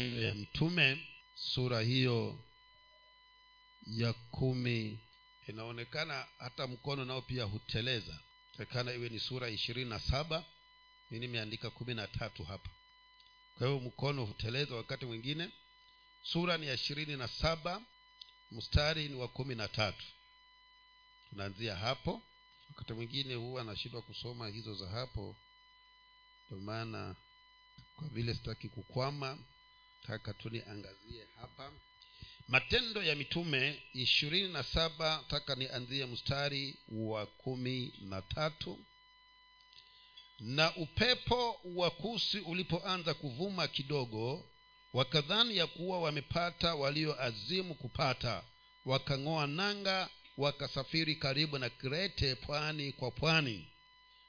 ya mtume sura hiyo ya kumi inaonekana hata mkono nao pia huteleza. Takana iwe ni sura ishirini na saba mi nimeandika kumi na tatu hapa. Kwa hiyo mkono huteleza wakati mwingine. Sura ni ya ishirini na saba mstari ni wa kumi na tatu. Tunaanzia hapo. Wakati mwingine huwa anashindwa kusoma hizo za hapo ndio maana kwa vile sitaki kukwama taka tuniangazie hapa. Matendo ya mitume ishirini na saba taka nianzie mstari wa kumi na tatu. Na upepo wa kusi ulipoanza kuvuma kidogo wakadhani ya kuwa wamepata walioazimu kupata. Wakang'oa nanga wakasafiri karibu na krete pwani kwa pwani.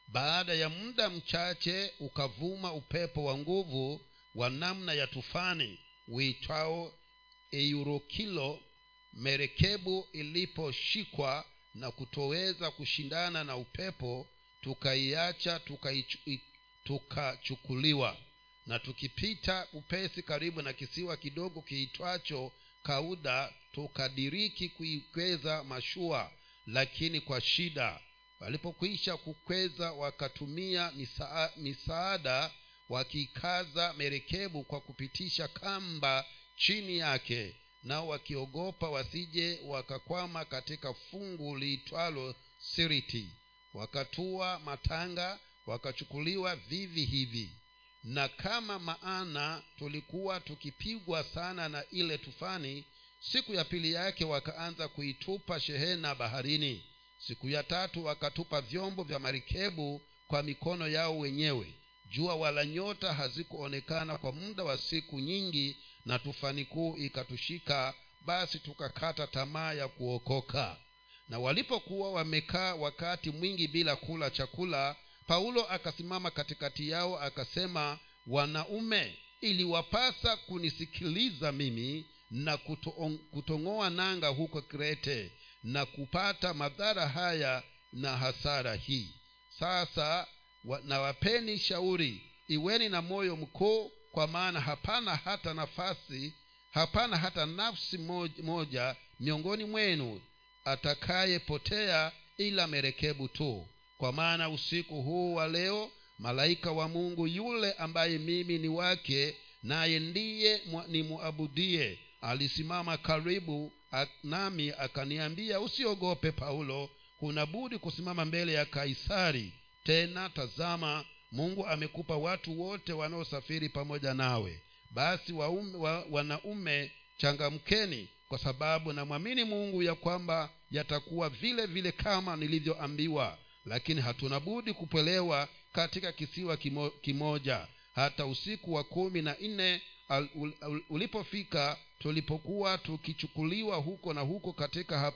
Baada ya muda mchache ukavuma upepo wa nguvu wa namna ya tufani uitwao eurokilo merekebu iliposhikwa na kutoweza kushindana na upepo tukaiacha tukachukuliwa. Tuka na tukipita upesi karibu na kisiwa kidogo kiitwacho kauda tukadiriki kuikweza mashua lakini kwa shida. Walipokwisha kukweza wakatumia misaa, misaada wakikaza merekebu kwa kupitisha kamba chini yake nao wakiogopa wasije wakakwama katika fungu liitwalo siriti. Wakatua matanga wakachukuliwa vivi hivi. Na kama maana tulikuwa tukipigwa sana na ile tufani siku ya pili yake wakaanza kuitupa shehena baharini. Siku ya tatu wakatupa vyombo vya marikebu kwa mikono yao wenyewe jua wala nyota hazikuonekana kwa muda wa siku nyingi na tufani kuu ikatushika basi tukakata tamaa ya kuokoka. Na walipokuwa wamekaa wakati mwingi bila kula chakula paulo akasimama katikati yao akasema wanaume iliwapasa kunisikiliza mimi na kutong'oa nanga huko krete na kupata madhara haya na hasara hii. Sasa wa, nawapeni shauri iweni na moyo mkuu kwa maana hapana hata nafasi hapana hata nafsi moja, miongoni mwenu atakayepotea ila merekebu tu. Kwa maana usiku huu wa leo malaika wa mungu yule ambaye mimi ni wake naye ndiye nimwabudie alisimama karibu nami akaniambia usiogope paulo. Huna budi kusimama mbele ya kaisari tena tazama mungu amekupa watu wote wanaosafiri pamoja nawe. Basi waume, wa, wanaume changamkeni kwa sababu namwamini mungu ya kwamba yatakuwa vile vile kama nilivyoambiwa. Lakini hatuna budi kupelewa katika kisiwa kimo, kimoja. Hata usiku wa kumi na nne ulipofika tulipokuwa tukichukuliwa huko na huko katika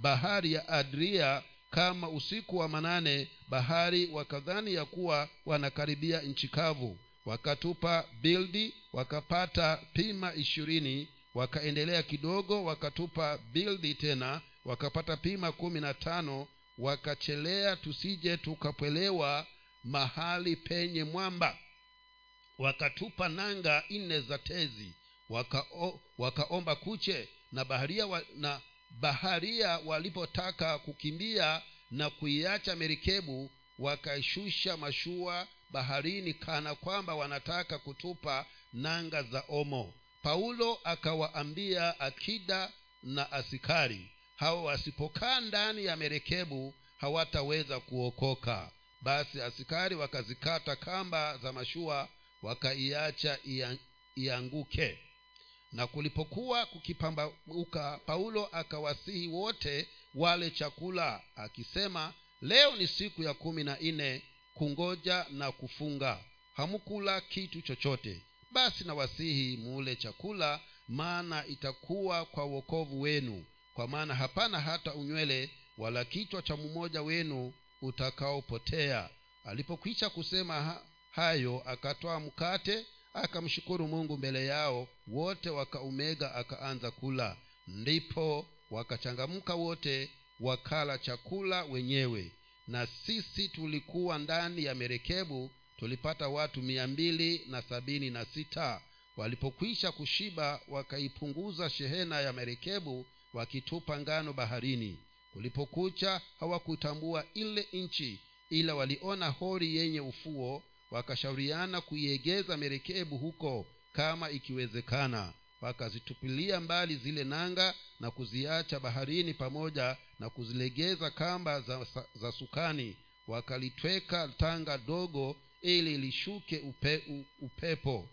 bahari ya adria kama usiku wa manane bahari wakadhani ya kuwa wanakaribia nchi kavu. Wakatupa bildi wakapata pima ishirini wakaendelea kidogo wakatupa bildi tena wakapata pima kumi na tano wakachelea tusije tukapwelewa mahali penye mwamba. Wakatupa nanga nne za tezi wakaomba waka kuche na baharia wa, na baharia walipotaka kukimbia na kuiacha merikebu wakaishusha mashua baharini kana kwamba wanataka kutupa nanga za omo. Paulo akawaambia akida na asikari hao wasipokaa ndani ya merekebu hawataweza kuokoka. Basi asikari wakazikata kamba za mashua wakaiacha ianguke na kulipokuwa kukipambauka paulo akawasihi wote wale chakula akisema leo ni siku ya kumi na nne kungoja na kufunga. Hamukula kitu chochote. Basi nawasihi muule chakula maana itakuwa kwa uokovu wenu. Kwa maana hapana hata unywele wala kichwa cha mmoja wenu utakaopotea. Alipokwisha kusema ha, hayo akatoa mkate akamshukuru mungu mbele yao wote wakaumega akaanza kula. Ndipo wakachangamka wote wakala chakula wenyewe. Na sisi tulikuwa ndani ya merekebu tulipata watu mia mbili na sabini na sita. Walipokwisha kushiba wakaipunguza shehena ya merekebu wakitupa ngano baharini. Kulipokucha hawakutambua ile nchi ila waliona hori yenye ufuo wakashauriana kuiegeza merekebu huko kama ikiwezekana. Wakazitupilia mbali zile nanga na kuziacha baharini pamoja na kuzilegeza kamba za, za sukani. Wakalitweka tanga dogo ili lishuke upe, upepo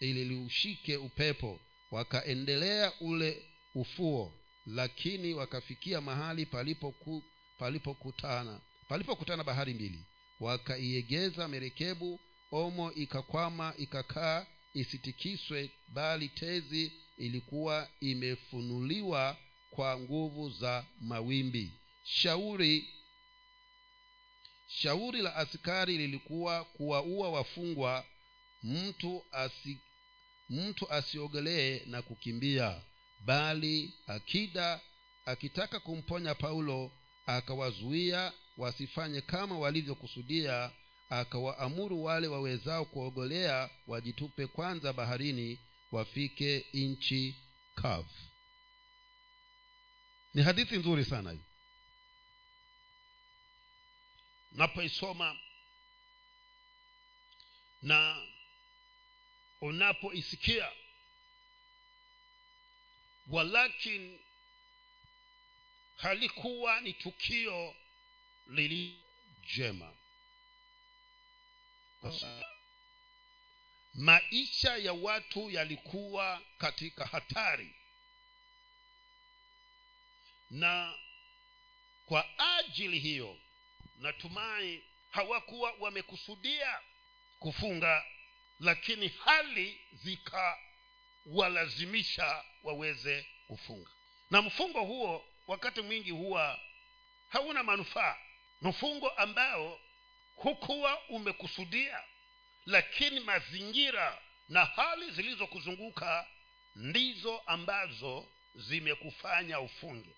ili liushike upepo. Wakaendelea ule ufuo lakini wakafikia mahali palipokutana palipokutana palipokutana bahari mbili wakaiegeza merekebu omo ikakwama ikakaa isitikiswe bali tezi ilikuwa imefunuliwa kwa nguvu za mawimbi. Shauri shauri la askari lilikuwa kuwaua wafungwa mtu asi mtu asiogelee na kukimbia bali akida akitaka kumponya paulo akawazuia wasifanye kama walivyokusudia akawaamuru wale wawezao kuogolea wajitupe kwanza baharini wafike nchi kavu. Ni hadithi nzuri sana hii unapoisoma na unapoisikia walakin halikuwa ni tukio lili jema. Maisha ya watu yalikuwa katika hatari. Na kwa ajili hiyo natumai hawakuwa wamekusudia kufunga lakini hali zikawalazimisha waweze kufunga. Na mfungo huo wakati mwingi huwa hauna manufaa mfungo ambao hukuwa umekusudia lakini mazingira na hali zilizokuzunguka ndizo ambazo zimekufanya ufunge.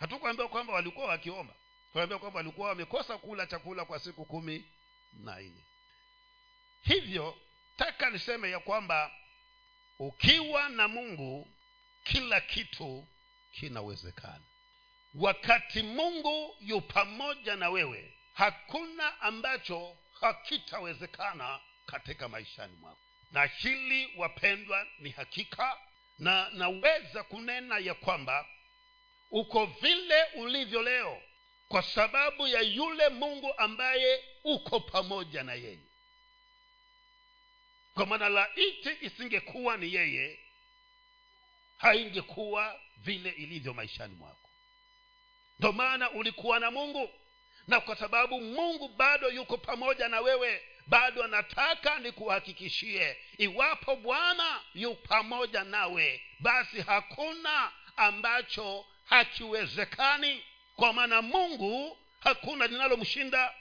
Hatukuambiwa kwamba walikuwa wakiomba. Tunaambiwa kwamba walikuwa wamekosa kula chakula kwa siku kumi na nne. Hivyo taka niseme ya kwamba ukiwa na mungu kila kitu kinawezekana wakati mungu yu pamoja na wewe hakuna ambacho hakitawezekana katika maishani mwako. Na hili wapendwa ni hakika na naweza kunena ya kwamba uko vile ulivyo leo kwa sababu ya yule mungu ambaye uko pamoja na yeye. Kwa maana laiti isingekuwa ni yeye haingekuwa vile ilivyo maishani mwako ndo maana ulikuwa na mungu. Na kwa sababu mungu bado yuko pamoja na wewe bado anataka nikuhakikishie iwapo bwana yu pamoja nawe basi hakuna ambacho hakiwezekani. Kwa maana mungu hakuna linalomshinda.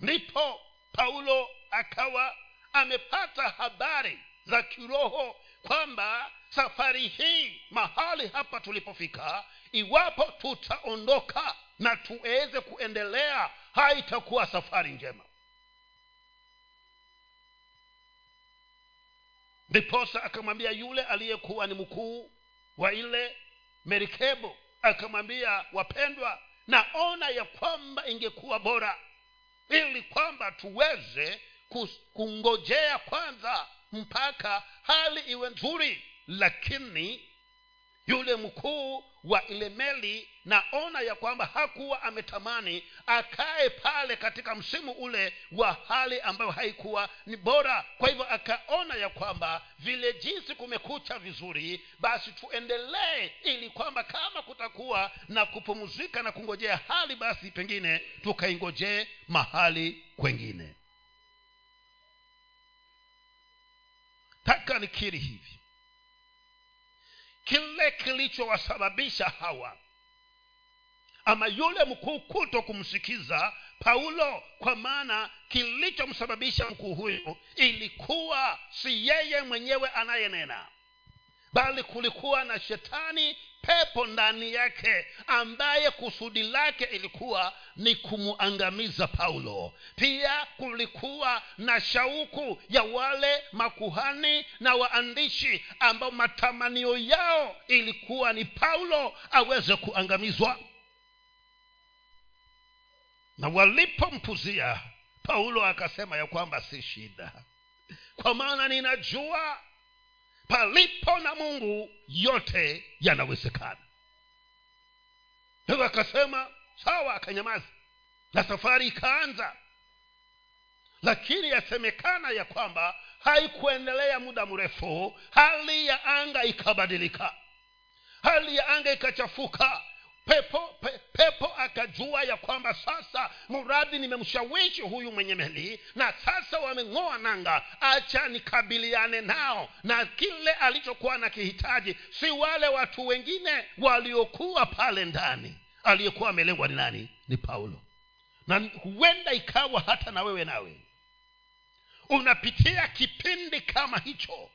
Ndipo paulo akawa amepata habari za kiroho kwamba safari hii mahali hapa tulipofika iwapo tutaondoka na tuweze kuendelea haitakuwa safari njema. Ndiposa akamwambia yule aliyekuwa ni mkuu wa ile merikebu akamwambia wapendwa naona ya kwamba ingekuwa bora ili kwamba tuweze kungojea kwanza mpaka hali iwe nzuri lakini yule mkuu wa ile meli naona ya kwamba hakuwa ametamani akae pale katika msimu ule wa hali ambayo haikuwa ni bora. Kwa hivyo akaona ya kwamba vile jinsi kumekucha vizuri basi tuendelee ili kwamba kama kutakuwa na kupumzika na kungojea hali basi pengine tukaingojee mahali kwengine. Taka nikiri hivi kile kilichowasababisha hawa. Ama yule mkuu kuto kumsikiza paulo kwa maana kilichomsababisha mkuu huyo ilikuwa si yeye mwenyewe anayenena bali kulikuwa na shetani pepo ndani yake ambaye kusudi lake ilikuwa ni kumuangamiza paulo. Pia kulikuwa na shauku ya wale makuhani na waandishi ambao matamanio yao ilikuwa ni paulo aweze kuangamizwa. Na walipompuzia paulo akasema ya kwamba si shida. Kwa maana ninajua palipo na mungu yote yanawezekana. Hivyo akasema sawa akanyamaza. Na safari ikaanza. Lakini yasemekana ya kwamba haikuendelea muda mrefu hali ya anga ikabadilika. Hali ya anga ikachafuka. Pepo pe, pepo akajua ya kwamba sasa mradhi nimemshawishi huyu mwenye meli na sasa wameng'oa nanga. Acha nikabiliane nao na kile alichokuwa na kihitaji si wale watu wengine waliokuwa pale ndani. Aliyekuwa amelengwa ni nani? Ni paulo. Na huenda ikawa hata na wewe nawe. Unapitia kipindi kama hicho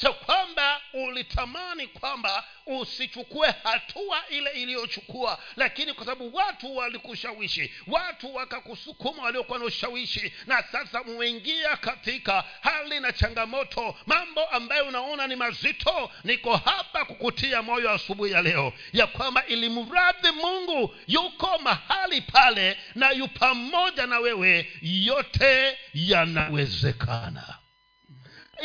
cha kwamba ulitamani kwamba usichukue hatua ile iliyochukua lakini kwa sababu watu walikushawishi watu wakakusukuma waliokuwa na ushawishi na sasa umeingia katika hali na changamoto mambo ambayo unaona ni mazito niko hapa kukutia moyo asubuhi ya leo ya kwamba ilimradhi mungu yuko mahali pale na yu pamoja na wewe yote yanawezekana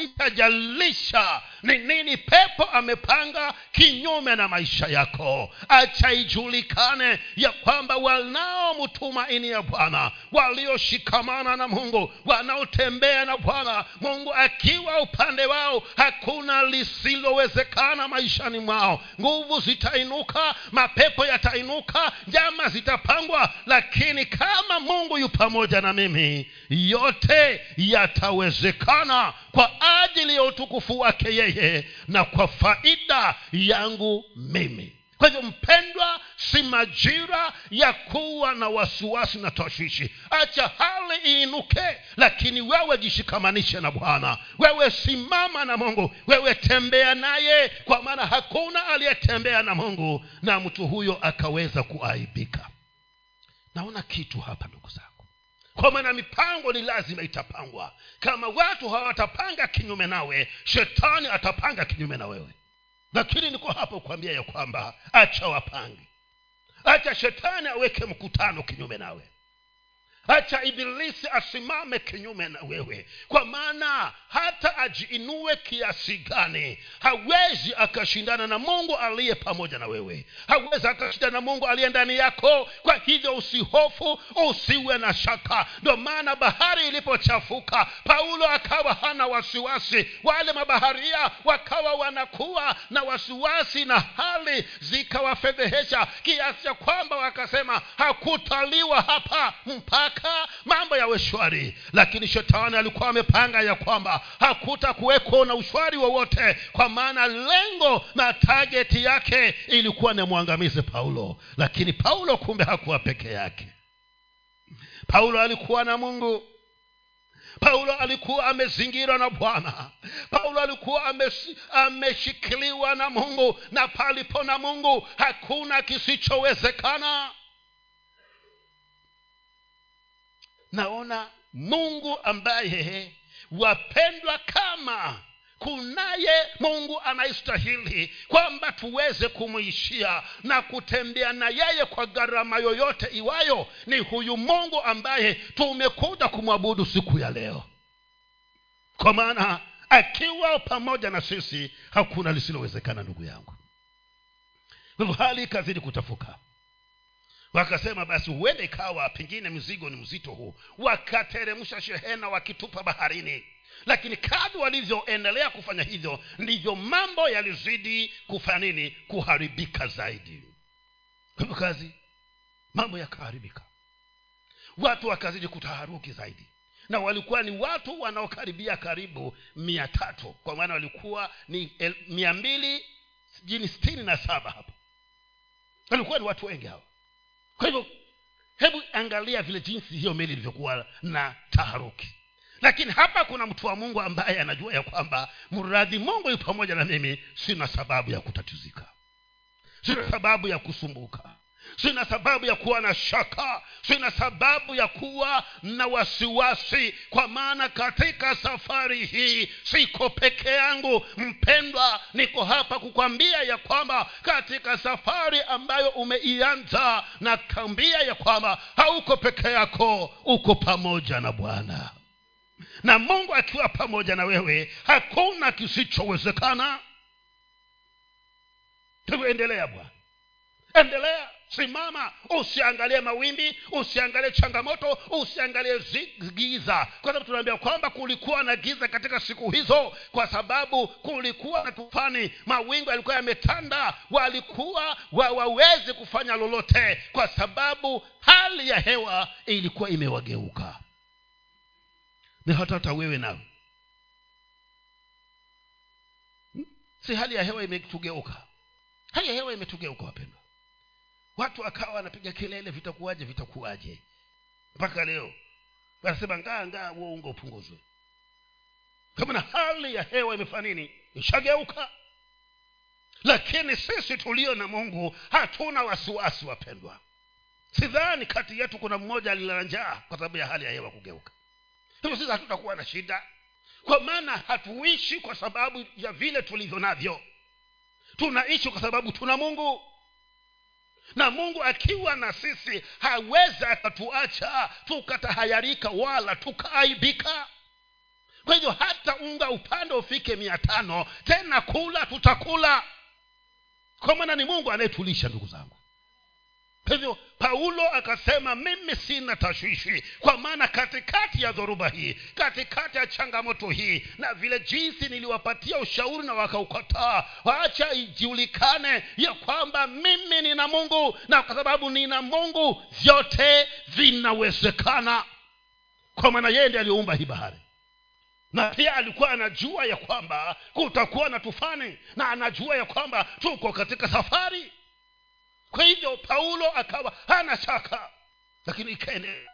itajalisha ni nini pepo amepanga kinyume na maisha yako? Acha ijulikane ya kwamba wanaomtumaini ya bwana walioshikamana na mungu wanaotembea na bwana. Mungu akiwa upande wao hakuna lisilowezekana maishani mwao. Nguvu zitainuka mapepo yatainuka njama zitapangwa lakini kama mungu yu pamoja na mimi yote yatawezekana kwa ajili ya utukufu wake yeye na kwa faida yangu mimi. Kwa hivyo mpendwa si majira ya kuwa na wasiwasi na tashwishi. Acha hali iinuke lakini wewe jishikamanishe na bwana. Wewe simama na mungu. Wewe tembea naye kwa maana hakuna aliyetembea na mungu na mtu huyo akaweza kuaibika. Naona kitu hapa ndugu zangu kwa maana mipango ni lazima itapangwa. Kama watu hawatapanga kinyume nawe shetani atapanga kinyume na wewe. Lakini niko hapo kuambia ya kwamba acha wapange. Acha shetani aweke mkutano kinyume nawe acha ibilisi asimame kinyume na wewe. Kwa maana hata ajiinue kiasi gani hawezi akashindana na mungu aliye pamoja na wewe. Hawezi akashindana na mungu aliye ndani yako. Kwa hivyo usihofu usiwe na shaka. Ndio maana bahari ilipochafuka paulo akawa hana wasiwasi. Wale mabaharia wakawa wanakuwa na wasiwasi na hali zikawafedhehesha kiasi cha kwamba wakasema hakutaliwa hapa mpaka mambo yawe shwari. Lakini shetani alikuwa amepanga ya kwamba hakutakuweko na ushwari wowote kwa maana lengo na tageti yake ilikuwa ni mwangamize paulo. Lakini paulo kumbe hakuwa peke yake. Paulo alikuwa na mungu. Paulo alikuwa amezingirwa na bwana. Paulo alikuwa ameshikiliwa na mungu. Na palipo na mungu hakuna kisichowezekana naona mungu ambaye wapendwa kama kunaye mungu anayestahili kwamba tuweze kumwishia na kutembea na yeye kwa gharama yoyote iwayo ni huyu mungu ambaye tumekuja kumwabudu siku ya leo. Kwa maana akiwa pamoja na sisi hakuna lisilowezekana ndugu yangu. Hivyo hali ikazidi kutafuka wakasema basi huenda ikawa pengine mzigo ni mzito huu. Wakateremsha shehena wakitupa baharini. Lakini kadhi walivyoendelea kufanya hivyo ndivyo mambo yalizidi kufanya nini? Kuharibika zaidi. Hivyo kazi mambo yakaharibika. Watu wakazidi kutaharuki zaidi. Na walikuwa ni watu wanaokaribia karibu mia tatu. Kwa maana walikuwa ni mia mbili sijini sitini na saba hapa walikuwa ni watu wengi hawa kwa hivyo hebu angalia vile jinsi hiyo meli ilivyokuwa na taharuki. Lakini hapa kuna mtu wa mungu ambaye anajua ya kwamba mradhi mungu yu pamoja na mimi sina sababu ya kutatizika. Sina sababu ya kusumbuka sina sababu ya kuwa na shaka. Sina sababu ya kuwa na wasiwasi. Kwa maana katika safari hii siko peke yangu. Mpendwa niko hapa kukwambia ya kwamba katika safari ambayo umeianza na kambia ya kwamba hauko peke yako uko pamoja na bwana. Na mungu akiwa pamoja na wewe hakuna kisichowezekana. Tuendelea bwana. Endelea simama usiangalie mawimbi usiangalie changamoto usiangalie giza. Kwa sababu tunaambia kwamba kulikuwa na giza katika siku hizo kwa sababu kulikuwa na tufani. Mawingu yalikuwa yametanda walikuwa wawawezi kufanya lolote kwa sababu hali ya hewa ilikuwa imewageuka. Ni hata hata wewe nawe si hali ya hewa imetugeuka. Hali ya hewa imetugeuka wapendwa watu wakawa wanapiga kelele vitakuwaje vitakuwaje? Mpaka leo. Wanasema ngaa ngaa huo unga upunguzwe. Kama na hali ya hewa imefanya nini? Ishageuka. Lakini sisi tulio na mungu hatuna wasiwasi wapendwa. Sidhani kati yetu kuna mmoja alilala njaa kwa sababu ya hali ya hewa kugeuka. Hivyo sisi hatutakuwa na shida. Kwa maana hatuishi kwa sababu ya vile tulivyo navyo. Tunaishi kwa sababu tuna mungu na mungu akiwa na sisi hawezi akatuacha tukatahayarika wala tukaaibika. Kwa hivyo hata unga upande ufike mia tano tena kula tutakula. Kwa maana ni mungu anayetulisha ndugu zangu kwa hivyo paulo akasema mimi sina tashwishi kwa maana katikati ya dhoruba hii katikati ya changamoto hii na vile jinsi niliwapatia ushauri na wakaukataa wacha ijulikane ya kwamba mimi nina mungu na kwa sababu nina mungu vyote vinawezekana. Kwa maana yeye ndi aliyoumba hii bahari. Na pia alikuwa anajua ya kwamba kutakuwa na tufani na anajua ya kwamba tuko katika safari kwa hivyo paulo akawa hana shaka. Lakini ikaendelea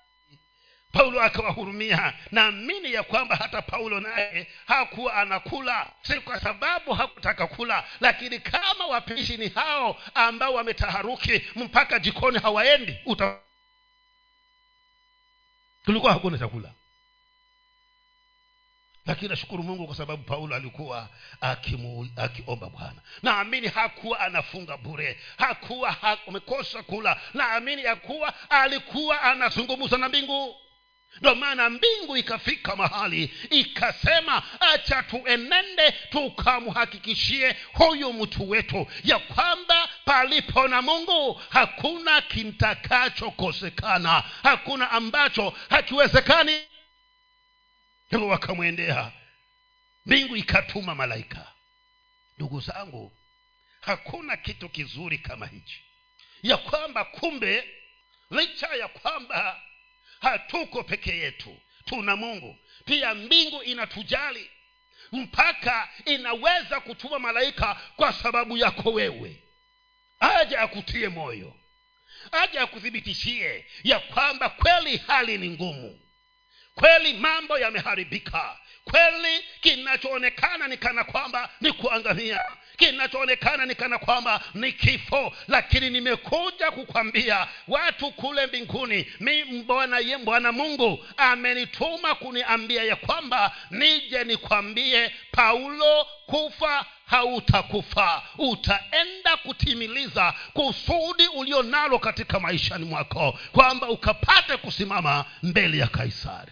paulo akawahurumia. Naamini ya kwamba hata paulo naye hakuwa anakula. Si kwa sababu hakutaka kula lakini kama wapishi ni hao ambao wametaharuki mpaka jikoni hawaendi uta kulikuwa hakuna chakula lakini nashukuru mungu kwa sababu paulo alikuwa akiomba bwana. Naamini hakuwa anafunga bure. Hakuwa amekosa kula. Naamini ya kuwa alikuwa anazungumza na mbingu. Ndo maana mbingu ikafika mahali ikasema acha tuenende tukamhakikishie huyu mtu wetu ya kwamba palipo na mungu hakuna kitakachokosekana hakuna ambacho hakiwezekani hivyo wakamwendea. Mbingu ikatuma malaika. Ndugu zangu hakuna kitu kizuri kama hichi. Ya kwamba kumbe licha ya kwamba hatuko peke yetu tuna mungu. Pia mbingu inatujali mpaka inaweza kutuma malaika kwa sababu yako wewe. Aja akutie moyo aja akuthibitishie ya kwamba kweli hali ni ngumu kweli mambo yameharibika. Kweli kinachoonekana ni kana kwamba ni kuangamia. Kinachoonekana ni kana kwamba ni kifo. Lakini nimekuja kukwambia watu kule mbinguni mi bwana ye bwana mungu amenituma kuniambia ya kwamba nije nikwambie paulo kufa hautakufa. Utaenda kutimiliza kusudi ulionalo katika maishani mwako kwamba ukapate kusimama mbele ya kaisari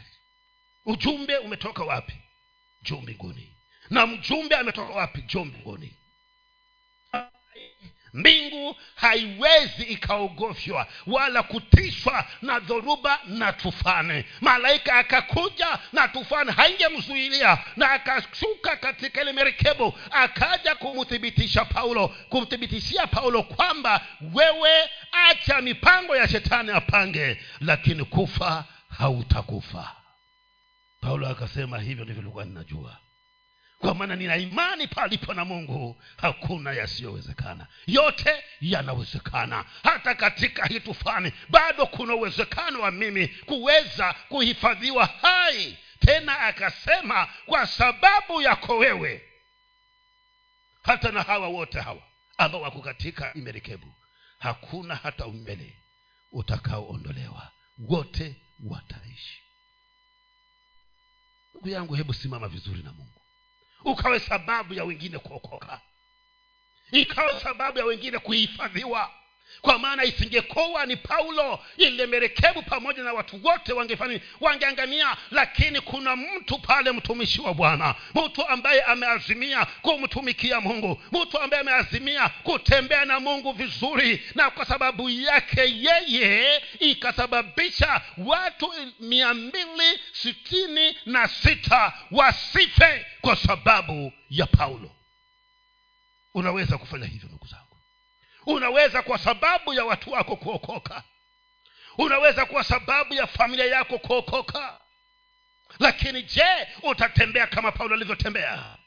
ujumbe umetoka wapi? Juu mbinguni. Na mjumbe ametoka wapi? Juu mbinguni. Mbingu haiwezi ikaogofywa wala kutishwa na dhoruba na tufani. Malaika akakuja na tufani haingemzuilia. Na akashuka katika ile merekebu akaja kumthibitisha paulo kumthibitishia paulo kwamba wewe acha mipango ya shetani apange lakini kufa hautakufa paulo akasema hivyo ndivyo likuwa ninajua. Kwa maana nina imani palipo na mungu hakuna yasiyowezekana. Yote yanawezekana. Hata katika hii tufani bado kuna uwezekano wa mimi kuweza kuhifadhiwa hai. Tena akasema kwa sababu yako wewe. Hata na hawa wote hawa ambao wako katika imerekebu hakuna hata umbele utakaoondolewa. Wote wataishi ndugu yangu hebu simama vizuri na mungu. Ukawe sababu ya wengine kuokoka. Ikawa sababu ya wengine kuhifadhiwa kwa maana isingekuwa ni paulo ile merekebu pamoja na watu wote wangefanya wangeangamia. Lakini kuna mtu pale mtumishi wa bwana. Mtu ambaye ameazimia kumtumikia mungu. Mtu ambaye ameazimia kutembea na mungu vizuri. Na kwa sababu yake yeye ikasababisha watu mia mbili sitini na sita wasife kwa sababu ya paulo. Unaweza kufanya hivyo ndugu zangu unaweza kwa sababu ya watu wako kuokoka. Unaweza kwa sababu ya familia yako kuokoka. Lakini je utatembea kama paulo alivyotembea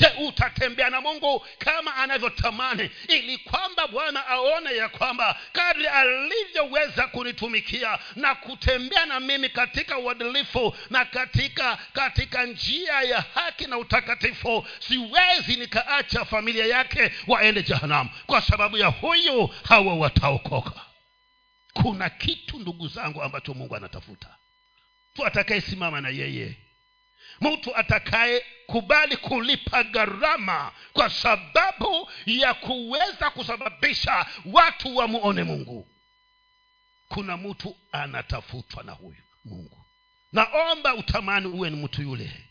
je utatembea na mungu kama anavyotamani ili kwamba bwana aone ya kwamba kadri alivyoweza kunitumikia na kutembea na mimi katika uadilifu na katika katika njia ya haki na utakatifu siwezi nikaacha familia yake waende jehanamu kwa sababu ya huyu hawa wataokoka. Kuna kitu ndugu zangu ambacho mungu anatafuta. Tu atakayesimama na yeye mtu atakaye kubali kulipa gharama kwa sababu ya kuweza kusababisha watu wamuone mungu. Kuna mtu anatafutwa na huyu mungu. Naomba utamani uwe ni mtu yule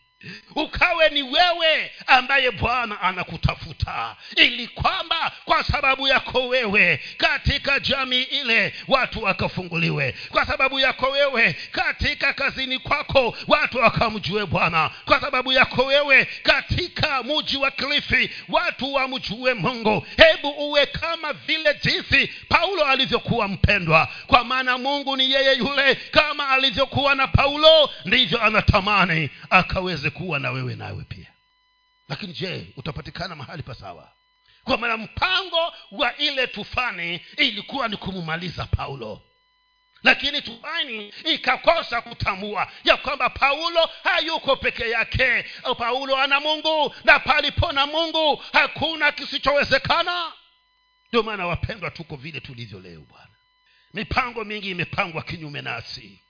ukawe ni wewe ambaye bwana anakutafuta. Ili kwamba kwa sababu yako wewe katika jamii ile watu wakafunguliwe. Kwa sababu yako wewe katika kazini kwako watu wakamjue bwana. Kwa sababu yako wewe katika muji wa klifi watu wamjue mungu. Hebu uwe kama vile jinsi paulo alivyokuwa mpendwa. Kwa maana mungu ni yeye yule kama alivyokuwa na paulo ndivyo anatamani akaweze kuwa na wewe nawe pia. Lakini je utapatikana mahali pasawa kwa maana mpango wa ile tufani ilikuwa ni kumumaliza paulo. Lakini tufani ikakosa kutambua ya kwamba paulo hayuko peke yake. Paulo ana mungu na palipo na mungu hakuna kisichowezekana. Ndio maana wapendwa tuko vile tulivyo leo bwana. Mipango mingi imepangwa kinyume nasi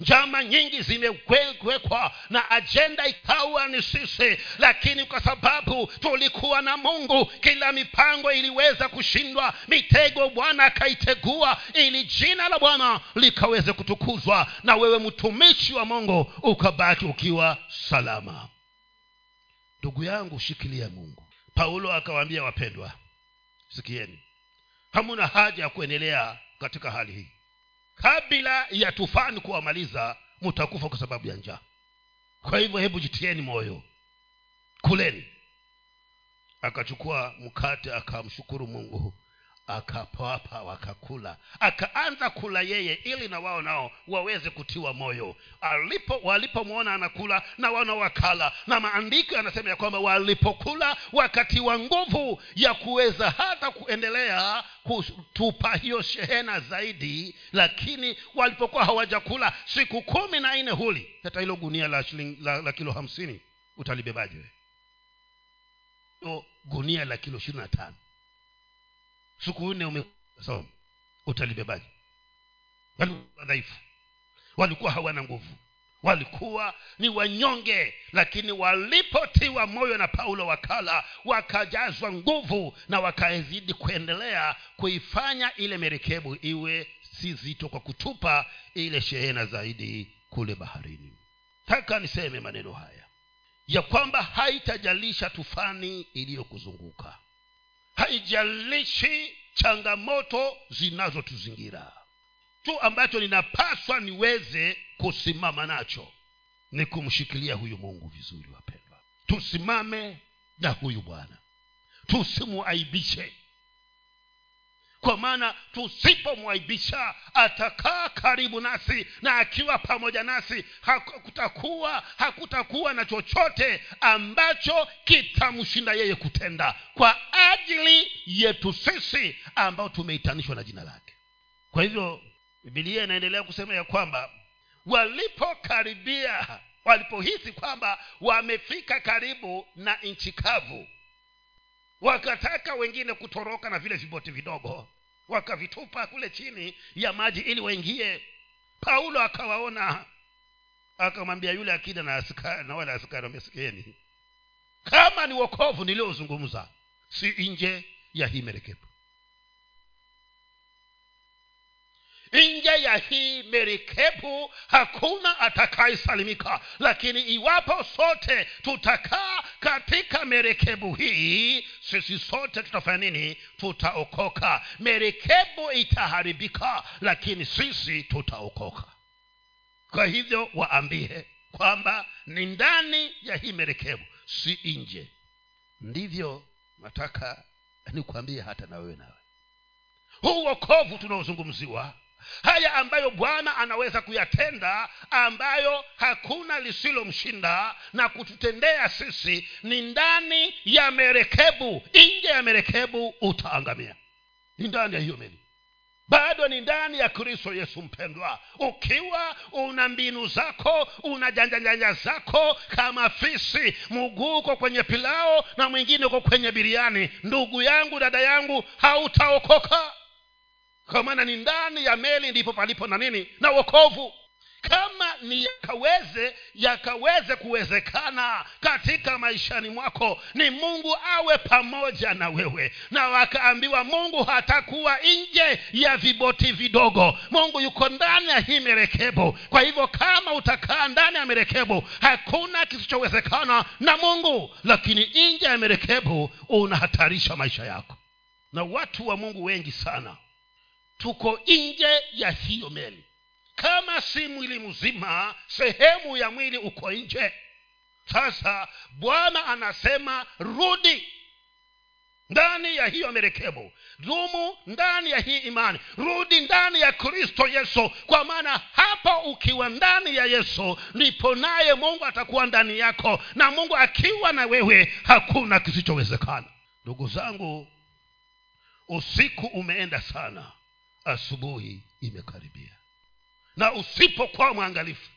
njama nyingi zimewekwa na ajenda ikawa ni sisi. Lakini kwa sababu tulikuwa na mungu kila mipango iliweza kushindwa mitego bwana akaitegua ili jina la bwana likaweze kutukuzwa na wewe mtumishi wa mungu ukabaki ukiwa salama. Ndugu yangu shikilia mungu. Paulo akawaambia wapendwa sikieni hamuna haja ya kuendelea katika hali hii kabla ya tufani kuwamaliza mutakufa kwa sababu ya njaa. Kwa hivyo hebu jitieni moyo. Kuleni. Akachukua mkate akamshukuru mungu akapawapa wakakula. Akaanza kula yeye ili na wao nao waweze kutiwa moyo. Alipo walipomwona anakula na wana wakala. Na maandiko yanasema ya kwamba walipokula wakatiwa nguvu ya kuweza hata kuendelea kutupa hiyo shehena zaidi. Lakini walipokuwa hawajakula siku kumi na nne huli. Hata hilo gunia la, shiling, la, la kilo hamsini utalibebaje gunia la kilo ishirini na tano siku nne umesoma utalibebaje walikuwa dhaifu. Walikuwa hawana nguvu. Walikuwa ni wanyonge lakini walipotiwa moyo na paulo wakala wakajazwa nguvu na wakazidi kuendelea kuifanya ile merekebu iwe si zito kwa kutupa ile shehena zaidi kule baharini. Taka niseme maneno haya ya kwamba haitajalisha tufani iliyokuzunguka haijalishi changamoto zinazotuzingira. Tu ambacho ninapaswa niweze kusimama nacho ni kumshikilia huyu mungu vizuri wapendwa. Tusimame na huyu bwana. Tusimuaibishe kwa maana tusipomwaibisha atakaa karibu nasi na akiwa pamoja nasi hakutakuwa hakutakuwa na chochote ambacho kitamshinda yeye kutenda. Kwa ajili yetu sisi ambao tumeitanishwa na jina lake. Kwa hivyo bibilia inaendelea kusema ya kwamba walipokaribia walipohisi kwamba wamefika karibu na nchi kavu wakataka wengine kutoroka na vile viboti vidogo wakavitupa kule chini ya maji ili waingie. Paulo akawaona akamwambia yule akida na askari, na wale askari wamesikieni kama ni wokovu niliozungumza si nje ya hii merekebu nje ya hii merikebu hakuna atakayesalimika. Lakini iwapo sote tutakaa katika merekebu hii sisi sote tutafanya nini? Tutaokoka. Merikebu itaharibika lakini sisi tutaokoka. Kwa hivyo waambie kwamba ni ndani ya hii merekebu si nje. Ndivyo nataka nikuambie hata na wewe nawe huu wokovu tunaozungumziwa haya ambayo bwana anaweza kuyatenda ambayo hakuna lisilomshinda na kututendea sisi ni ndani ya merekebu. Nje ya merekebu utaangamia. Ni ndani ya hiyo meli. Bado ni ndani ya kristo yesu mpendwa. Ukiwa una mbinu zako una janjanjanja zako kama fisi mguu uko kwenye pilao na mwingine uko kwenye biriani. Ndugu yangu dada yangu hautaokoka kwa maana ni ndani ya meli ndipo palipo na nini? Na wokovu. Kama ni yakaweze yakaweze kuwezekana katika maishani mwako ni mungu awe pamoja na wewe. Na wakaambiwa mungu hatakuwa nje ya viboti vidogo. Mungu yuko ndani ya hii merekebu kwa hivyo kama utakaa ndani ya merekebu hakuna kisichowezekana na mungu. Lakini nje ya merekebu unahatarisha maisha yako. Na watu wa mungu wengi sana tuko nje ya hiyo meli. Kama si mwili mzima sehemu ya mwili uko nje. Sasa bwana anasema rudi ndani ya hiyo merekebu dumu ndani ya hii imani. Rudi ndani ya kristo yesu. Kwa maana hapo ukiwa ndani ya yesu ndipo naye mungu atakuwa ndani yako. Na mungu akiwa na wewe hakuna kisichowezekana. Ndugu zangu usiku umeenda sana asubuhi imekaribia. Na usipokuwa mwangalifu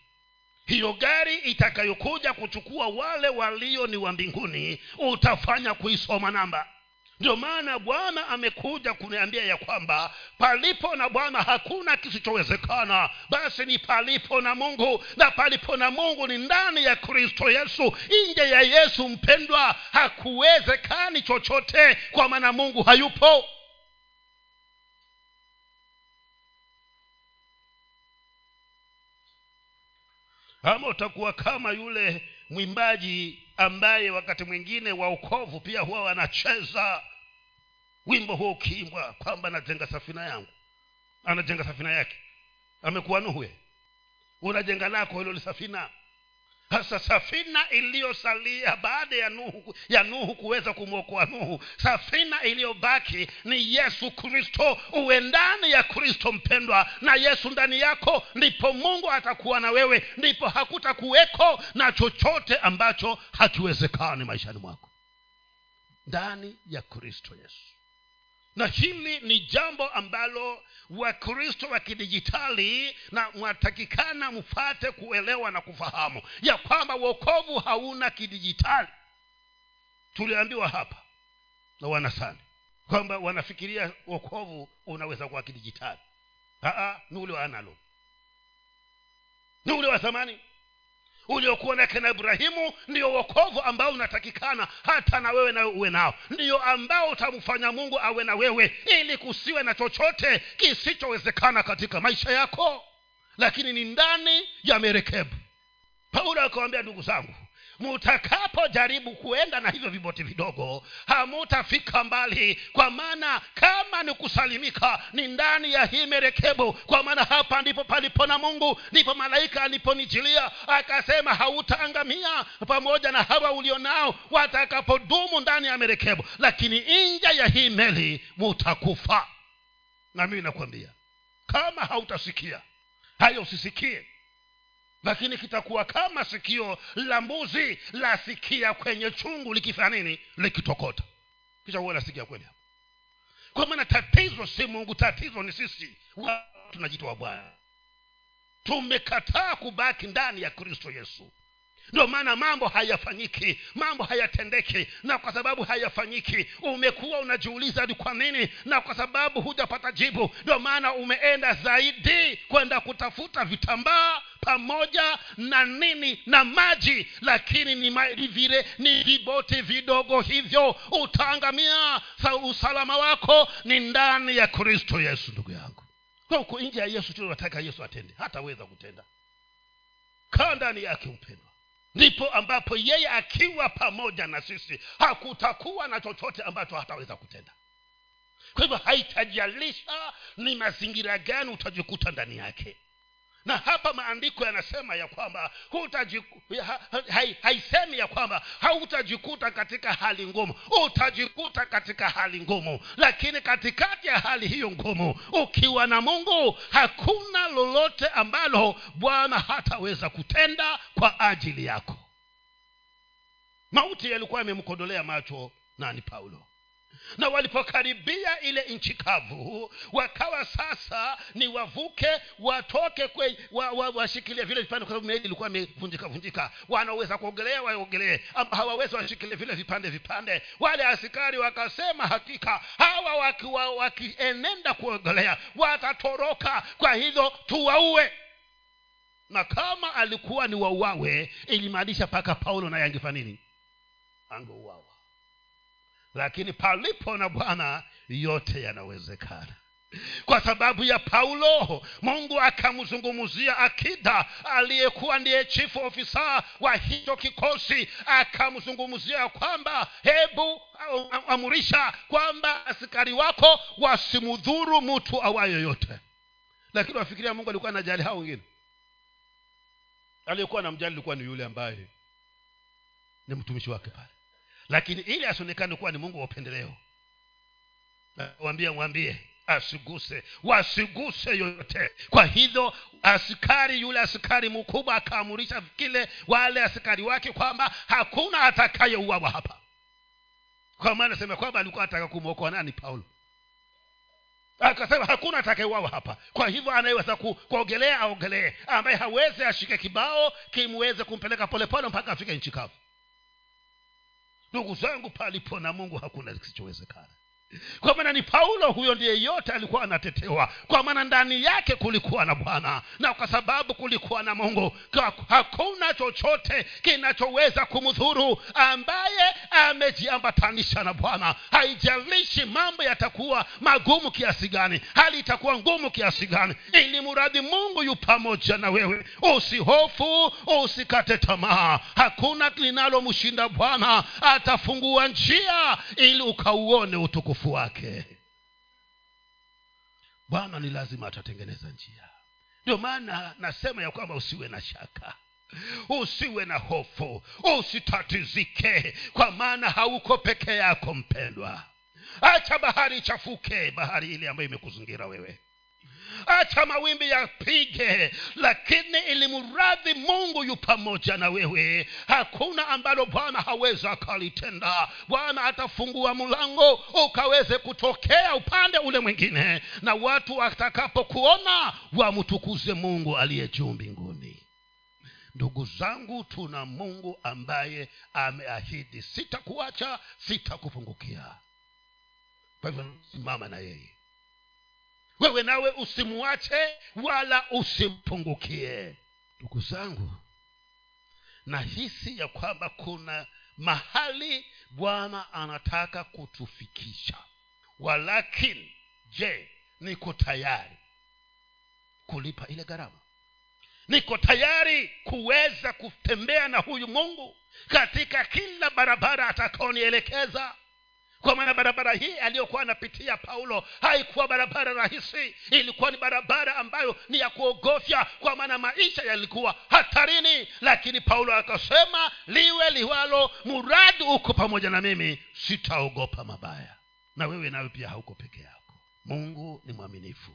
hiyo gari itakayokuja kuchukua wale walio ni wa mbinguni utafanya kuisoma namba. Ndio maana bwana amekuja kuniambia ya kwamba palipo na bwana hakuna kisichowezekana. Basi ni palipo na mungu na palipo na mungu ni ndani ya kristo yesu. Nje ya yesu mpendwa hakuwezekani chochote kwa maana mungu hayupo ama utakuwa kama yule mwimbaji ambaye wakati mwingine waokovu pia huwa wanacheza. Wimbo huo ukiimbwa kwamba anajenga safina yangu anajenga safina yake. Amekuwa nuhwe unajenga lako hilo safina hasa safina iliyosalia baada ya nuhu ya nuhu kuweza kumwokoa nuhu safina iliyobaki ni yesu kristo. Uwe ndani ya kristo mpendwa na yesu ndani yako ndipo mungu atakuwa na wewe ndipo hakutakuweko na chochote ambacho hakiwezekani maishani mwako. Ndani ya kristo yesu na hili ni jambo ambalo wakristo wa kidijitali na mwatakikana mfate kuelewa na kufahamu. Ya kwamba uokovu hauna kidijitali. Tuliambiwa hapa na wanasani kwamba wanafikiria uokovu unaweza kuwa kidijitali. Ni ule wa analog. Ni ule wa zamani uliokuwa na kena ibrahimu ndio wokovu ambao unatakikana hata na wewe nawe uwe nao. Ndio ambao utamfanya mungu awe na wewe ili kusiwe na chochote kisichowezekana katika maisha yako. Lakini ni ndani ya merekebu paulo akawambia ndugu zangu mutakapojaribu kuenda na hivyo viboti vidogo hamutafika mbali. Kwa maana kama ni kusalimika ni ndani ya hii merekebu kwa maana hapa ndipo palipo na mungu ndipo malaika aliponijilia akasema hautaangamia pamoja na hawa ulionao watakapodumu ndani ya merekebu lakini nje ya hii meli mutakufa. Na mimi nakwambia kama hautasikia hayo usisikie lakini kitakuwa kama sikio la mbuzi lasikia kwenye chungu likifanya nini? Likitokota. Kisha huwa nasikia kweli hapo. Kwa maana tatizo si mungu tatizo ni sisi. Tunajitoa bwana. Tumekataa kubaki ndani ya kristo yesu ndio maana mambo hayafanyiki mambo hayatendeki na kwa sababu hayafanyiki umekuwa unajiuliza ni kwa nini na kwa sababu hujapata jibu. Ndio maana umeenda zaidi kwenda kutafuta vitambaa pamoja na nini? Na maji. Lakini ni vile ni viboti vidogo hivyo. Utaangamia Sa usalama wako ni ndani ya kristo yesu ndugu yangu. Kwa huko nje ya yesu tunataka yesu atende. Hataweza kutenda. Kaa ndani yake upendwa ndipo ambapo yeye akiwa pamoja na sisi hakutakuwa na chochote ambacho hataweza kutenda. Kwa hivyo haitajalisha ni mazingira gani utajikuta ndani yake na hapa maandiko yanasema ya kwamba ha, hai- haisemi ya kwamba hautajikuta katika hali ngumu. Utajikuta katika hali ngumu. Lakini katikati ya hali hiyo ngumu ukiwa na mungu hakuna lolote ambalo bwana hataweza kutenda kwa ajili yako. Mauti yalikuwa yamemkodolea macho nani paulo na walipokaribia ile nchi kavu wakawa sasa ni wavuke watoke kwe wa, wa, washikilie vile vipande kwa sababu meli ilikuwa imevunjika vunjika. Wanaweza kuogelea waogelee. Hawawezi washikilie vile vipande vipande. Wale askari wakasema hakika hawa wakiwa waki kuogelea watatoroka. Kwa hivyo tuwaue. Na kama alikuwa ni wauawe ilimaanisha mpaka paulo naye angefanya nini? Angeuawa lakini palipo na bwana yote yanawezekana. Kwa sababu ya paulo mungu akamzungumzia akida aliyekuwa ndiye chifu ofisa wa hicho kikosi akamzungumzia kwamba hebu amurisha kwamba askari wako wasimudhuru mtu awa yoyote lakini wafikiria mungu alikuwa anajali hao wengine. Aliyekuwa na mjali likuwa ni yule ambaye ni mtumishi wake pale lakini ili asionekane kuwa ni mungu wa upendeleo. Wambie mwambie asiguse wasiguse yoyote kwa hivyo askari yule askari mkubwa akaamurisha kile wale askari wake kwamba hakuna atakayeuawa hapa. Kwa maana sema kwamba alikuwa ataka kumwokoa nani? Paulo. Akasema hakuna atakayeuawa hapa. Kwa hivyo anayeweza kuogelea aogelee. Ambaye hawezi ashike kibao kimweze kumpeleka polepole mpaka afike nchi kavu ndugu zangu palipo na mungu hakuna kisichowezekana kwa maana ni paulo huyo ndiye yote alikuwa anatetewa. Kwa maana ndani yake kulikuwa na bwana. Na kwa sababu kulikuwa na mungu hakuna chochote kinachoweza kumdhuru ambaye amejiambatanisha na bwana. Haijalishi mambo yatakuwa magumu kiasi gani hali itakuwa ngumu kiasi gani ili muradhi mungu yu pamoja na wewe. Usihofu usikate tamaa. Hakuna linalomshinda bwana. Atafungua njia ili ukauone utukufu wake. Bwana ni lazima atatengeneza njia. Ndio maana nasema ya kwamba usiwe na shaka. Usiwe na hofu. Usitatizike kwa maana hauko peke yako mpendwa. Acha bahari ichafuke bahari ile ambayo imekuzingira wewe acha mawimbi yapige lakini ilimradhi mungu yu pamoja na wewe. Hakuna ambalo bwana hawezi akalitenda. Bwana atafungua mlango ukaweze kutokea upande ule mwingine na watu watakapokuona wamtukuze mungu aliye juu mbinguni. Ndugu zangu tuna mungu ambaye ameahidi sitakuacha sitakupungukia. Kwa hivyo simama na yeye wewe nawe usimwache wala usimpungukie. Ndugu zangu nahisi ya kwamba kuna mahali bwana anataka kutufikisha. Walakini je niko tayari kulipa ile gharama? Niko tayari kuweza kutembea na huyu mungu katika kila barabara atakaonielekeza kwa maana barabara hii aliyokuwa anapitia paulo haikuwa barabara rahisi. Ilikuwa ni barabara ambayo ni ya kuogofya kwa maana maisha yalikuwa hatarini. Lakini paulo akasema liwe liwalo muradi uko pamoja na mimi sitaogopa mabaya. Na wewe nawe pia hauko peke yako. Mungu ni mwaminifu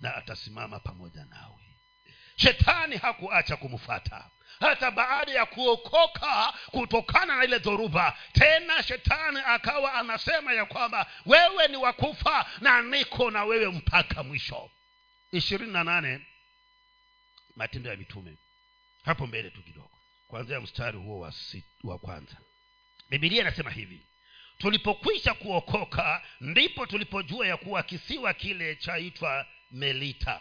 na atasimama pamoja nawe shetani hakuacha kumfata hata baada ya kuokoka kutokana na ile dhoruba tena shetani akawa anasema ya kwamba wewe ni wakufa na niko na wewe mpaka mwisho. Ishirini na nane matendo ya mitume. Hapo mbele tu kidogo. Kwanzia mstari huo wa, wa kwanza. Bibilia inasema hivi tulipokwisha kuokoka ndipo tulipojua ya kuwa kisiwa kile chaitwa melita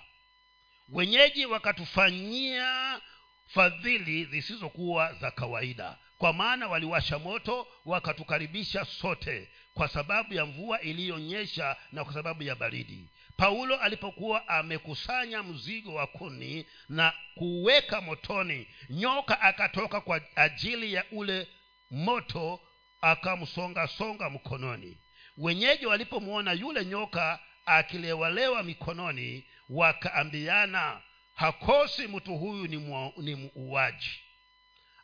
wenyeji wakatufanyia fadhili zisizokuwa za kawaida. Kwa maana waliwasha moto wakatukaribisha sote kwa sababu ya mvua iliyonyesha na kwa sababu ya baridi. Paulo alipokuwa amekusanya mzigo wa kuni na kuweka motoni nyoka akatoka kwa ajili ya ule moto akamsongasonga mkononi. Wenyeji walipomwona yule nyoka akilewalewa mikononi wakaambiana hakosi mtu huyu ni, mwa, ni muuaji.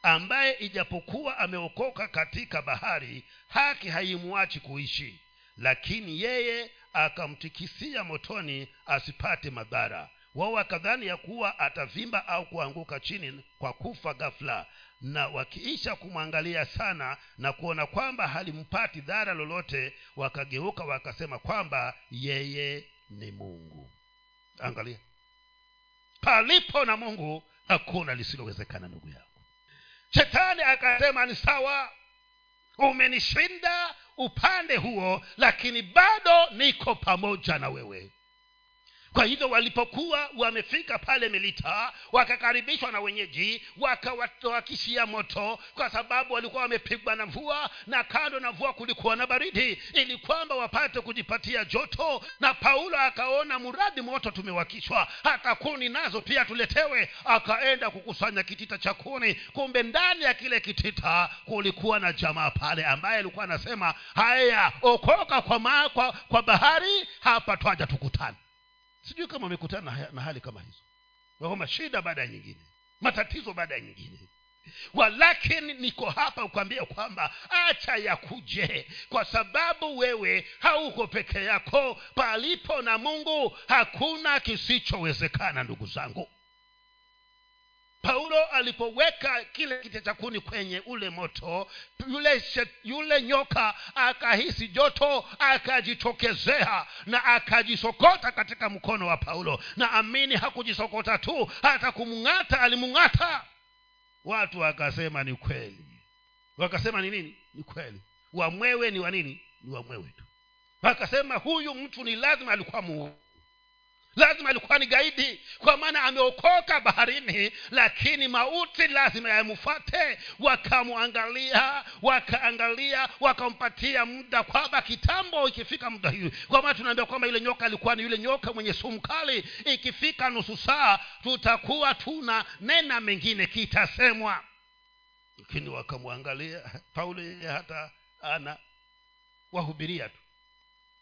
Ambaye ijapokuwa ameokoka katika bahari haki haimwachi kuishi. Lakini yeye akamtikisia motoni asipate madhara. Wao wakadhani ya kuwa atavimba au kuanguka chini kwa kufa ghafla. Na wakiisha kumwangalia sana na kuona kwamba halimpati dhara lolote wakageuka wakasema kwamba yeye ni mungu angalia. Palipo na mungu hakuna lisilowezekana ndugu yako shetani akasema ni sawa umenishinda upande huo lakini bado niko pamoja na wewe kwa hivyo walipokuwa wamefika pale milita wakakaribishwa na wenyeji wakawatowakishia moto kwa sababu walikuwa wamepigwa na mvua na kando na mvua kulikuwa na baridi. Ili kwamba wapate kujipatia joto. Na paulo akaona mradi moto tumewakishwa. Hata kuni nazo pia tuletewe. Akaenda kukusanya kitita cha kuni. Kumbe ndani ya kile kitita kulikuwa na jamaa pale ambaye alikuwa anasema haya okoka kwa, ma, kwa, kwa bahari. Hapa twaja tukutane sijui kama amekutana na, hali kama hizo. Kwamba shida baada ya nyingine. Matatizo baada ya nyingine. Walakini niko hapa kukwambia kwamba acha yakuje kwa sababu wewe hauko peke yako. Palipo na mungu hakuna kisichowezekana ndugu zangu paulo alipoweka kile kite cha kuni kwenye ule moto yule, yule nyoka akahisi joto akajitokezea na akajisokota katika mkono wa paulo. Na amini hakujisokota tu hata kumng'ata alimng'ata watu wakasema ni kweli. Wakasema ni nini? Ni kweli. Wamwewe ni wa nini? Ni wamwewe tu. Wakasema huyu mtu ni lazima alikuwa muu lazima alikuwa ni gaidi kwa maana ameokoka baharini lakini mauti lazima yamfate wakamwangalia wakaangalia wakampatia muda kwamba kitambo ikifika muda hii kwa maana tunaambia kwamba yule nyoka alikuwa ni yule nyoka mwenye sumu kali. Ikifika nusu saa tutakuwa tuna nena mengine kitasemwa. Lakini wakamwangalia paulo yeye hata ana wahubiria tu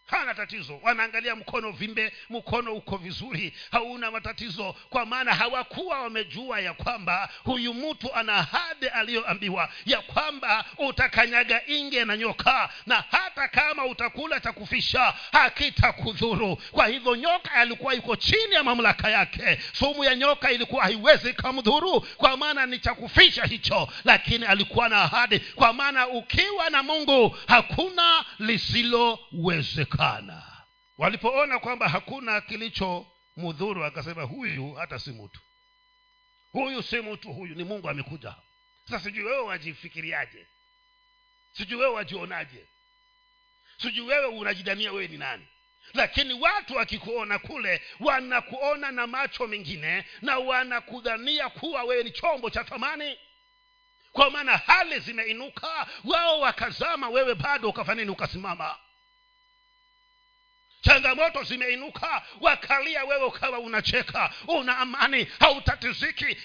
hana tatizo. Wanaangalia mkono vimbe mkono uko vizuri. Hauna matatizo. Kwa maana hawakuwa wamejua ya kwamba huyu mtu ana ahadi aliyoambiwa ya kwamba utakanyaga inge na nyoka na hata kama utakula cha kufisha hakitakudhuru. Kwa hivyo nyoka alikuwa yuko chini ya mamlaka yake. Sumu ya nyoka ilikuwa haiwezi kamdhuru kwa maana ni cha kufisha hicho. Lakini alikuwa na ahadi. Kwa maana ukiwa na mungu hakuna lisilowezekana walipoona kwamba hakuna kilicho mudhuru akasema huyu hata si mtu. Huyu si mtu huyu ni mungu amekuja. Sasa sijui wewe wajifikiriaje sijui wewe wajionaje sijui wewe unajidania wewe ni nani? Lakini watu wakikuona kule wanakuona na macho mengine na wanakudhania kuwa wewe ni chombo cha thamani. Kwa maana hali zimeinuka wao wakazama wewe bado ukafanya nini ukasimama changamoto zimeinuka. Wakalia wewe ukawa unacheka. Una amani hautatiziki.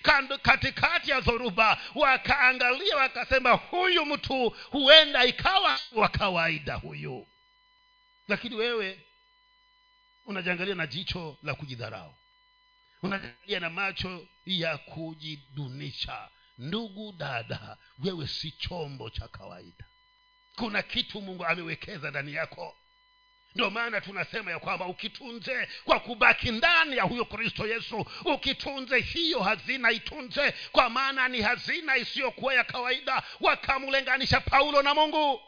Katikati ya dhoruba wakaangalia wakasema huyu mtu huenda ikawa wa kawaida huyu. Lakini wewe unajiangalia na jicho la kujidharau. Unajiangalia na macho ya kujidunisha. Ndugu dada wewe si chombo cha kawaida. Kuna kitu mungu amewekeza ndani yako ndio maana tunasema ya kwamba ukitunze kwa kubaki ndani ya huyo kristo yesu ukitunze hiyo hazina itunze kwa maana ni hazina isiyokuwa ya kawaida wakamlenganisha paulo na mungu.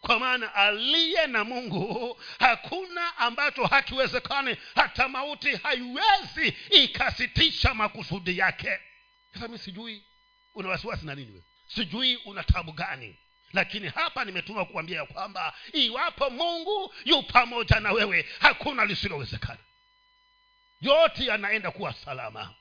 Kwa maana aliye na mungu hakuna ambacho hakiwezekani hata mauti haiwezi ikasitisha makusudi yake. Sasa mi sijui una wasiwasi na nini sijui una tabu gani lakini hapa nimetuma kuambia ya kwamba iwapo mungu yu pamoja na wewe hakuna lisilowezekana. Yote yanaenda kuwa salama.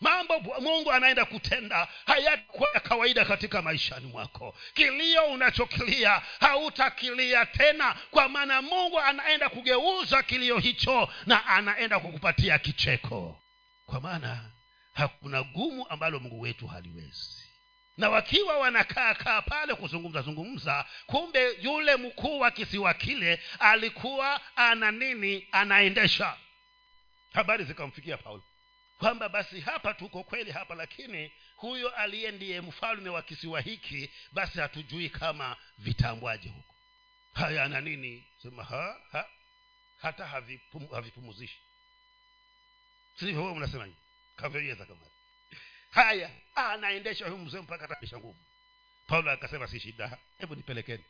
Mambo mungu anaenda kutenda hayatakuwa ya kawaida katika maishani mwako. Kilio unachokilia hautakilia tena kwa maana mungu anaenda kugeuza kilio hicho na anaenda kukupatia kicheko. Kwa maana hakuna gumu ambalo mungu wetu haliwezi na wakiwa wanakaa kaa pale kuzungumza zungumza kumbe yule mkuu wa kisiwa kile alikuwa ana nini? Anaendesha. Habari zikamfikia paulo. Kwamba basi hapa tuko kweli hapa lakini huyo aliye ndiye mfalme wa kisiwa hiki basi hatujui kama vitambwaje huko. Haya ana nini? Sema ha, ha hata havipum, havipumuzishi. Sivyo mnasemaje kavyoweza kama haya anaendesha huyu mzee mpaka atabisha nguvu. Paulo akasema si shida hebu nipelekeni.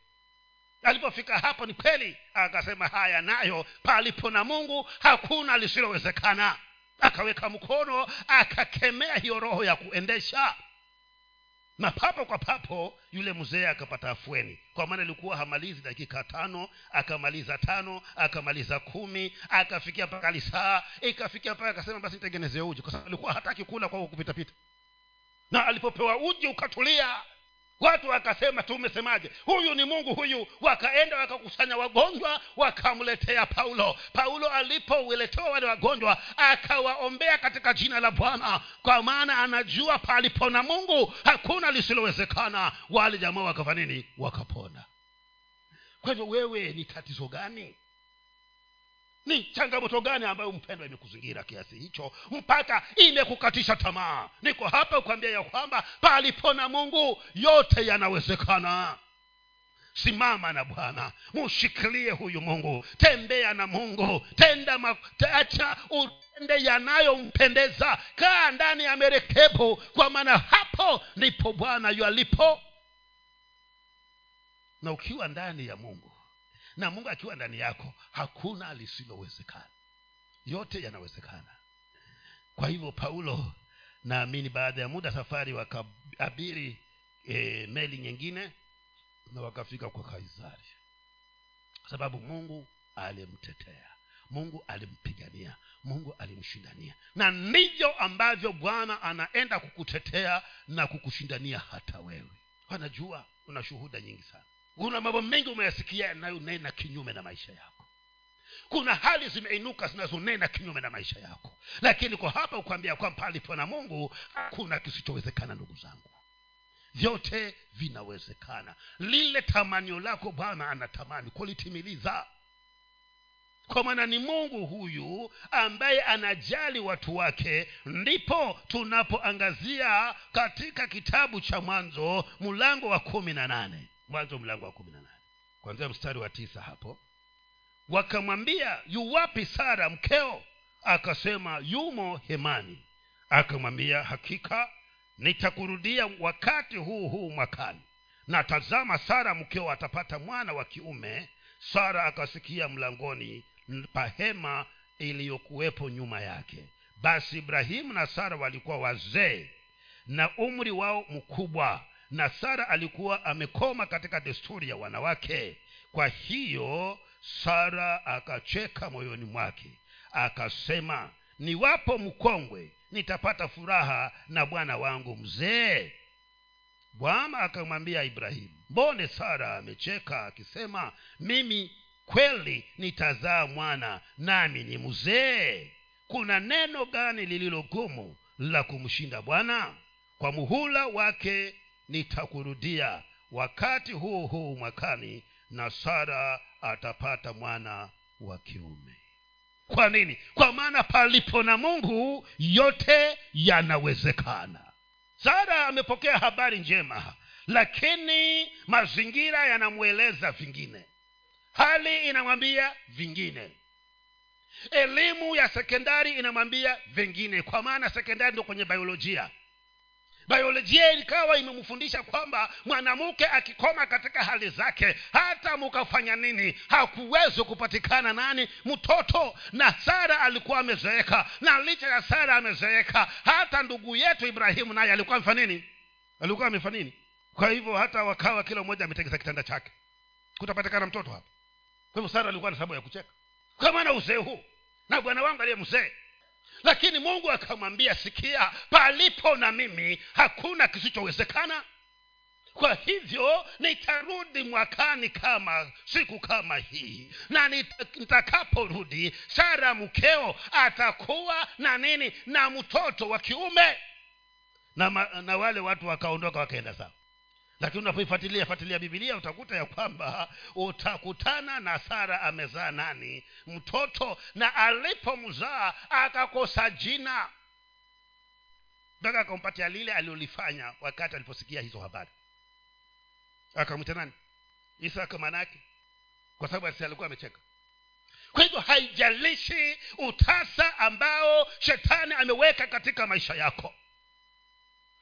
Alipofika hapo ni kweli akasema haya nayo palipo na mungu hakuna lisilowezekana. Akaweka mkono akakemea hiyo roho ya kuendesha. Na papo kwa papo yule mzee akapata afueni. Kwa maana ilikuwa hamalizi dakika tano akamaliza tano akamaliza kumi akafikia mpaka lisaa ikafikia mpaka akasema basi nitengeneze uji kwa sababu alikuwa hataki kula kwa kupitapita na alipopewa uji ukatulia watu wakasema tumesemaje? Huyu ni mungu huyu. Wakaenda wakakusanya wagonjwa wakamletea paulo. Paulo alipoweletewa wale wagonjwa akawaombea katika jina la bwana. Kwa maana anajua palipo na mungu hakuna lisilowezekana. Wale jamaa wakafanya nini? Wakapona. Kwa hivyo wewe ni tatizo gani ni changamoto gani ambayo mpendwa imekuzingira kiasi hicho mpaka imekukatisha tamaa? Niko hapa kuambia ya kwamba palipo na mungu yote yanawezekana. Simama na bwana mushikilie huyu mungu. Tembea na mungu. Tenda acha utende yanayompendeza. Kaa ndani ya merekebu kwa maana hapo ndipo bwana yualipo na ukiwa ndani ya mungu na mungu akiwa ndani yako hakuna lisilowezekana. Yote yanawezekana. Kwa hivyo paulo naamini baada ya muda safari wakaabiri e, meli nyingine na wakafika kwa kaisari. Sababu mungu alimtetea. Mungu alimpigania. Mungu alimshindania. Na ndivyo ambavyo bwana anaenda kukutetea na kukushindania hata wewe. Anajua una shuhuda nyingi sana kuna mambo mengi umeyasikia yanayonena kinyume na maisha yako. Kuna hali zimeinuka zinazonena kinyume na maisha yako. Lakini kwa hapa ukuambia kwamba palipo na mungu hakuna kisichowezekana ndugu zangu. Vyote vinawezekana. Lile tamanio lako bwana anatamani kulitimiliza. Kwa maana ni mungu huyu ambaye anajali watu wake ndipo tunapoangazia katika kitabu cha mwanzo mlango wa kumi na nane mwanzo mlango wa kumi na nane. Kwanzia mstari wa tisa hapo. Wakamwambia yuwapi sara mkeo? Akasema yumo hemani. Akamwambia hakika nitakurudia wakati huu huu mwakani. Na tazama sara mkeo atapata mwana wa kiume. Sara akasikia mlangoni pahema iliyokuwepo nyuma yake. Basi ibrahimu na sara walikuwa wazee na umri wao mkubwa na sara alikuwa amekoma katika desturi ya wanawake. Kwa hiyo sara akacheka moyoni mwake akasema niwapo mkongwe nitapata furaha na bwana wangu mzee. Bwana akamwambia ibrahimu mbone sara amecheka akisema mimi kweli nitazaa mwana nami ni mzee. Kuna neno gani lililogumu la kumshinda bwana? Kwa muhula wake nitakurudia wakati huu huu mwakani na sara atapata mwana wa kiume. Kwa nini? Kwa maana palipo na mungu yote yanawezekana. Sara amepokea habari njema lakini mazingira yanamweleza vingine. Hali inamwambia vingine. Elimu ya sekondari inamwambia vingine kwa maana sekondari ndo kwenye biolojia biolojia ikawa imemfundisha kwamba mwanamke akikoma katika hali zake hata mukafanya nini? Hakuwezi kupatikana nani? Mtoto. Na sara alikuwa amezeeka. Na licha ya sara amezeeka hata ndugu yetu ibrahimu naye alikuwa amefanya nini? Alikuwa amefanya nini? Kwa hivyo hata wakawa kila mmoja ametengeza kitanda chake. Kutapatikana mtoto hapa. Kwa hivyo sara alikuwa na sababu ya kucheka. Kwa maana uzee huu. Na bwana wangu aliye mzee lakini mungu akamwambia sikia palipo na mimi hakuna kisichowezekana. Kwa hivyo nitarudi mwakani kama siku kama hii. Na nitakaporudi sara mkeo atakuwa na nini? Na mtoto wa kiume. Na, na wale watu wakaondoka wakaenda sawa lakini unapoifuatilia fuatilia bibilia utakuta ya kwamba utakutana na sara amezaa nani mtoto na alipomzaa akakosa jina. Mpaka akampatia lile alilolifanya wakati aliposikia hizo habari. Akamwita nani? Isaka manake kwa sababu asi alikuwa amecheka. Kwa hivyo haijalishi utasa ambao shetani ameweka katika maisha yako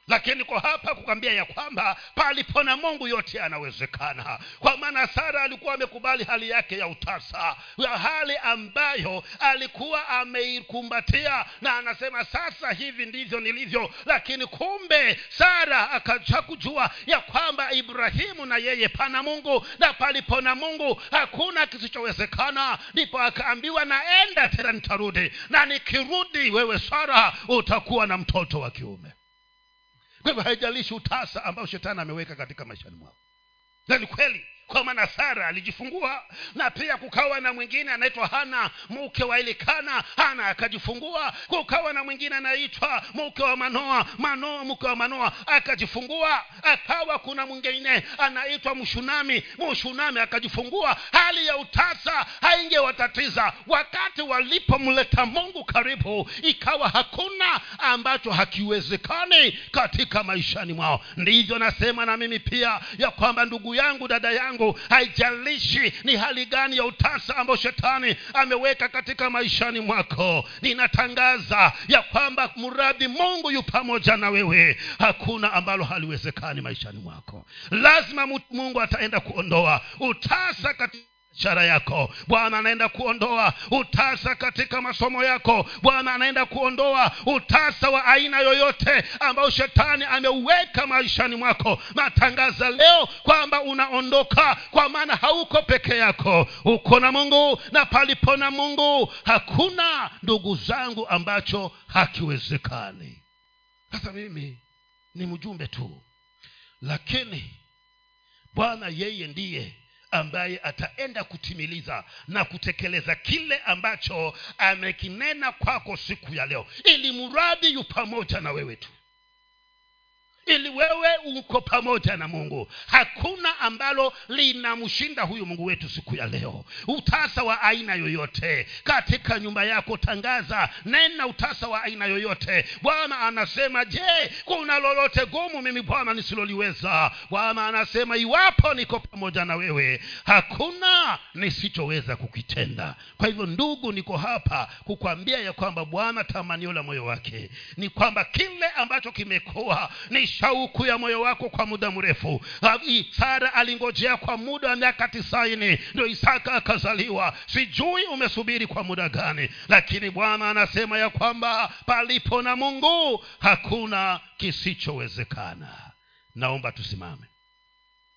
lakini kwa hapa kukwambia ya kwamba palipo na mungu yote yanawezekana. Kwa maana sara alikuwa amekubali hali yake ya utasa ya hali ambayo alikuwa ameikumbatia. Na anasema sasa hivi ndivyo nilivyo. Lakini kumbe sara akacha kujua ya kwamba ibrahimu na yeye pana mungu. Na palipo na mungu hakuna kisichowezekana. Ndipo akaambiwa naenda tena nitarudi. Na nikirudi wewe sara utakuwa na mtoto wa kiume kwa hivyo haijalishi utasa ambao shetani ameweka katika maishani mwako. Na ni kweli kwa maana sara alijifungua na pia kukawa na mwingine anaitwa hana mke wa ilikana hana akajifungua kukawa na mwingine anaitwa mke wa manoa. Manoa mke wa manoa akajifungua akawa kuna mwingine anaitwa mshunami mshunami akajifungua hali ya utasa haingewatatiza. Wakati walipomleta mungu karibu ikawa hakuna ambacho hakiwezekani katika maishani mwao. Ndivyo nasema na mimi pia ya kwamba ndugu yangu dada yangu haijalishi ni hali gani ya utasa ambayo shetani ameweka katika maishani mwako. Ninatangaza ya kwamba mradhi mungu yu pamoja na wewe. Hakuna ambalo haliwezekani maishani mwako. Lazima mungu ataenda kuondoa utasa katika biashara yako. Bwana anaenda kuondoa utasa katika masomo yako. Bwana anaenda kuondoa utasa wa aina yoyote ambao shetani ameuweka maishani mwako. Natangaza leo kwamba unaondoka kwa maana hauko peke yako. Uko na mungu na palipo na mungu hakuna ndugu zangu ambacho hakiwezekani. Sasa mimi ni mjumbe tu lakini bwana yeye ndiye ambaye ataenda kutimiliza na kutekeleza kile ambacho amekinena kwako siku ya leo. Ili mradi yu pamoja na wewe tu ili wewe uko pamoja na mungu. Hakuna ambalo linamshinda huyu mungu wetu siku ya leo. Utasa wa aina yoyote. Katika nyumba yako tangaza nena utasa wa aina yoyote. Bwana anasema je kuna lolote gumu mimi bwana nisiloliweza? Bwana anasema iwapo niko pamoja na wewe hakuna nisichoweza kukitenda. Kwa hivyo ndugu niko hapa kukwambia ya kwamba bwana tamanio la moyo wake ni kwamba kile ambacho kimekuwa ni shauku ya moyo wako kwa muda mrefu. Sara alingojea kwa muda wa miaka tisaini ndio isaka akazaliwa. Sijui umesubiri kwa muda gani lakini bwana anasema ya kwamba palipo na mungu hakuna kisichowezekana. Naomba tusimame